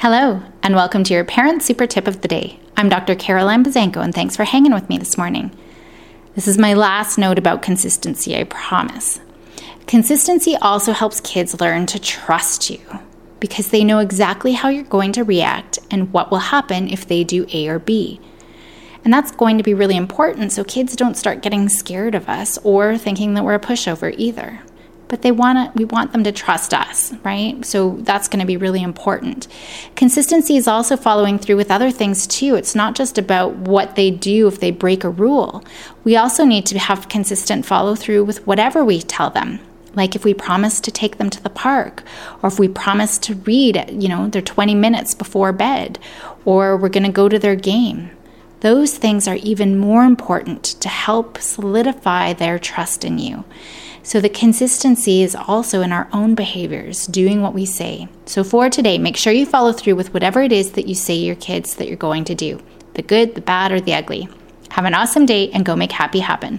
Hello, and welcome to your Parent Super Tip of the Day. I'm Dr. Caroline Bazanko, and thanks for hanging with me this morning. This is my last note about consistency, I promise. Consistency also helps kids learn to trust you because they know exactly how you're going to react and what will happen if they do A or B. And that's going to be really important so kids don't start getting scared of us or thinking that we're a pushover either but they want to we want them to trust us right? So that's going to be really important. Consistency is also following through with other things too. It's not just about what they do if they break a rule. We also need to have consistent follow through with whatever we tell them. Like if we promise to take them to the park or if we promise to read you know their 20 minutes before bed or we're going to go to their game those things are even more important to help solidify their trust in you so the consistency is also in our own behaviors, doing what we say. So for today, make sure you follow through with whatever it is that you say your kids that you're going to do the good, the bad, or the ugly. Have an awesome day and go make happy happen.